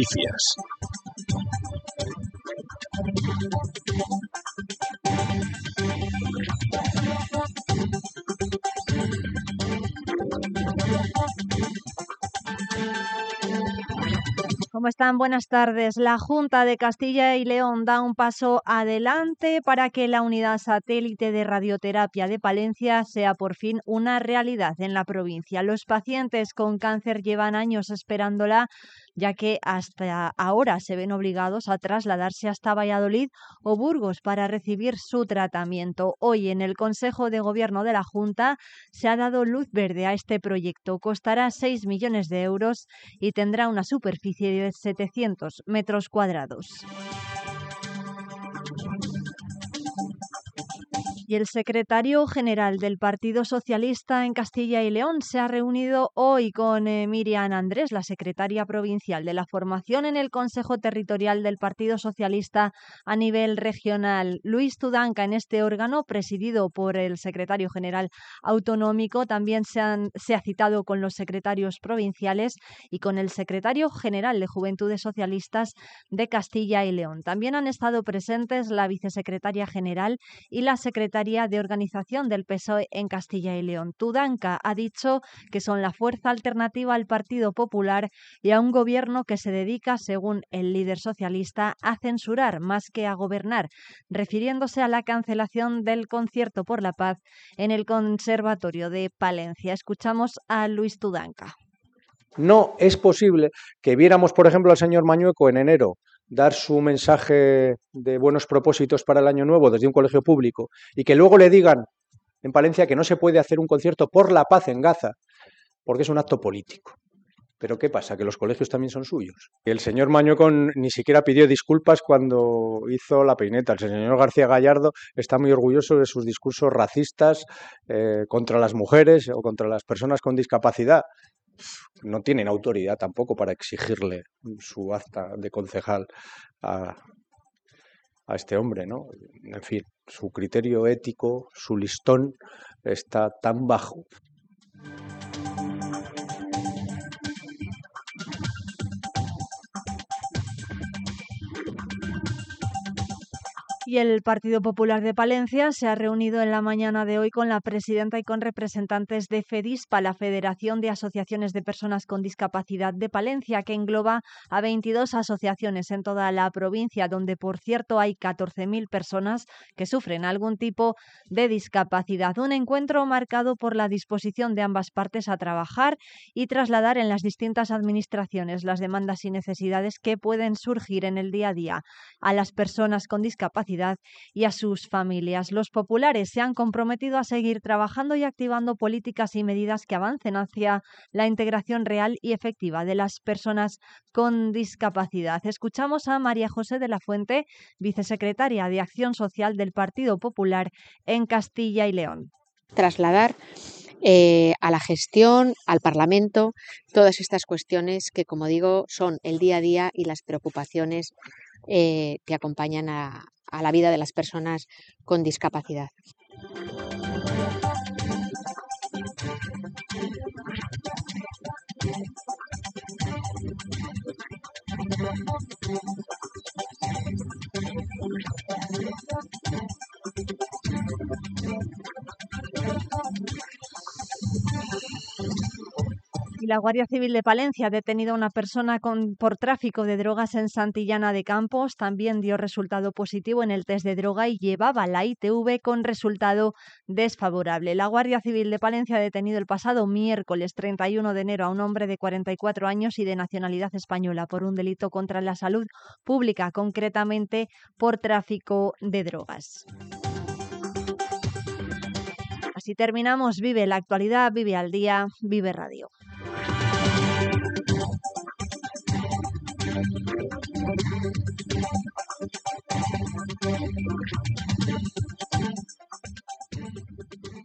Noticias. ¿Cómo están? Buenas tardes. La Junta de Castilla y León da un paso adelante para que la unidad satélite de radioterapia de Palencia sea por fin una realidad en la provincia. Los pacientes con cáncer llevan años esperándola ya que hasta ahora se ven obligados a trasladarse hasta Valladolid o Burgos para recibir su tratamiento. Hoy en el Consejo de Gobierno de la Junta se ha dado luz verde a este proyecto. Costará 6 millones de euros y tendrá una superficie de 700 metros cuadrados. Y el secretario general del Partido Socialista en Castilla y León se ha reunido hoy con eh, Miriam Andrés, la secretaria provincial de la formación en el Consejo Territorial del Partido Socialista a nivel regional. Luis Tudanca en este órgano, presidido por el secretario general autonómico, también se, se ha citado con los secretarios provinciales y con el secretario general de Juventudes Socialistas de Castilla y León. También han estado presentes la vicesecretaria general y la secretaria de Organización del PSOE en Castilla y León. Tudanca ha dicho que son la fuerza alternativa al Partido Popular y a un gobierno que se dedica, según el líder socialista, a censurar más que a gobernar, refiriéndose a la cancelación del concierto por la paz en el Conservatorio de Palencia. Escuchamos a Luis Tudanca. No es posible que viéramos, por ejemplo, al señor Mañueco en enero dar su mensaje de buenos propósitos para el año nuevo desde un colegio público y que luego le digan en Palencia que no se puede hacer un concierto por la paz en Gaza, porque es un acto político. Pero ¿qué pasa? Que los colegios también son suyos. El señor Mañuecon ni siquiera pidió disculpas cuando hizo la peineta. El señor García Gallardo está muy orgulloso de sus discursos racistas eh, contra las mujeres o contra las personas con discapacidad no tienen autoridad tampoco para exigirle su acta de concejal a, a este hombre, ¿no? En fin, su criterio ético, su listón está tan bajo Y el Partido Popular de Palencia se ha reunido en la mañana de hoy con la presidenta y con representantes de FEDISPA, la Federación de Asociaciones de Personas con Discapacidad de Palencia, que engloba a 22 asociaciones en toda la provincia, donde, por cierto, hay 14.000 personas que sufren algún tipo de discapacidad. Un encuentro marcado por la disposición de ambas partes a trabajar y trasladar en las distintas administraciones las demandas y necesidades que pueden surgir en el día a día a las personas con discapacidad y a sus familias. Los populares se han comprometido a seguir trabajando y activando políticas y medidas que avancen hacia la integración real y efectiva de las personas con discapacidad. Escuchamos a María José de la Fuente, vicesecretaria de Acción Social del Partido Popular en Castilla y León. Trasladar eh, a la gestión, al Parlamento, todas estas cuestiones que, como digo, son el día a día y las preocupaciones eh, que acompañan a, a la vida de las personas con discapacidad. La Guardia Civil de Palencia ha detenido a una persona con, por tráfico de drogas en Santillana de Campos. También dio resultado positivo en el test de droga y llevaba la ITV con resultado desfavorable. La Guardia Civil de Palencia ha detenido el pasado miércoles 31 de enero a un hombre de 44 años y de nacionalidad española por un delito contra la salud pública, concretamente por tráfico de drogas. Así terminamos. Vive la actualidad, vive al día, vive radio. I'm going to go to the next one. I'm going to go to the next one. I'm going to go to the next one.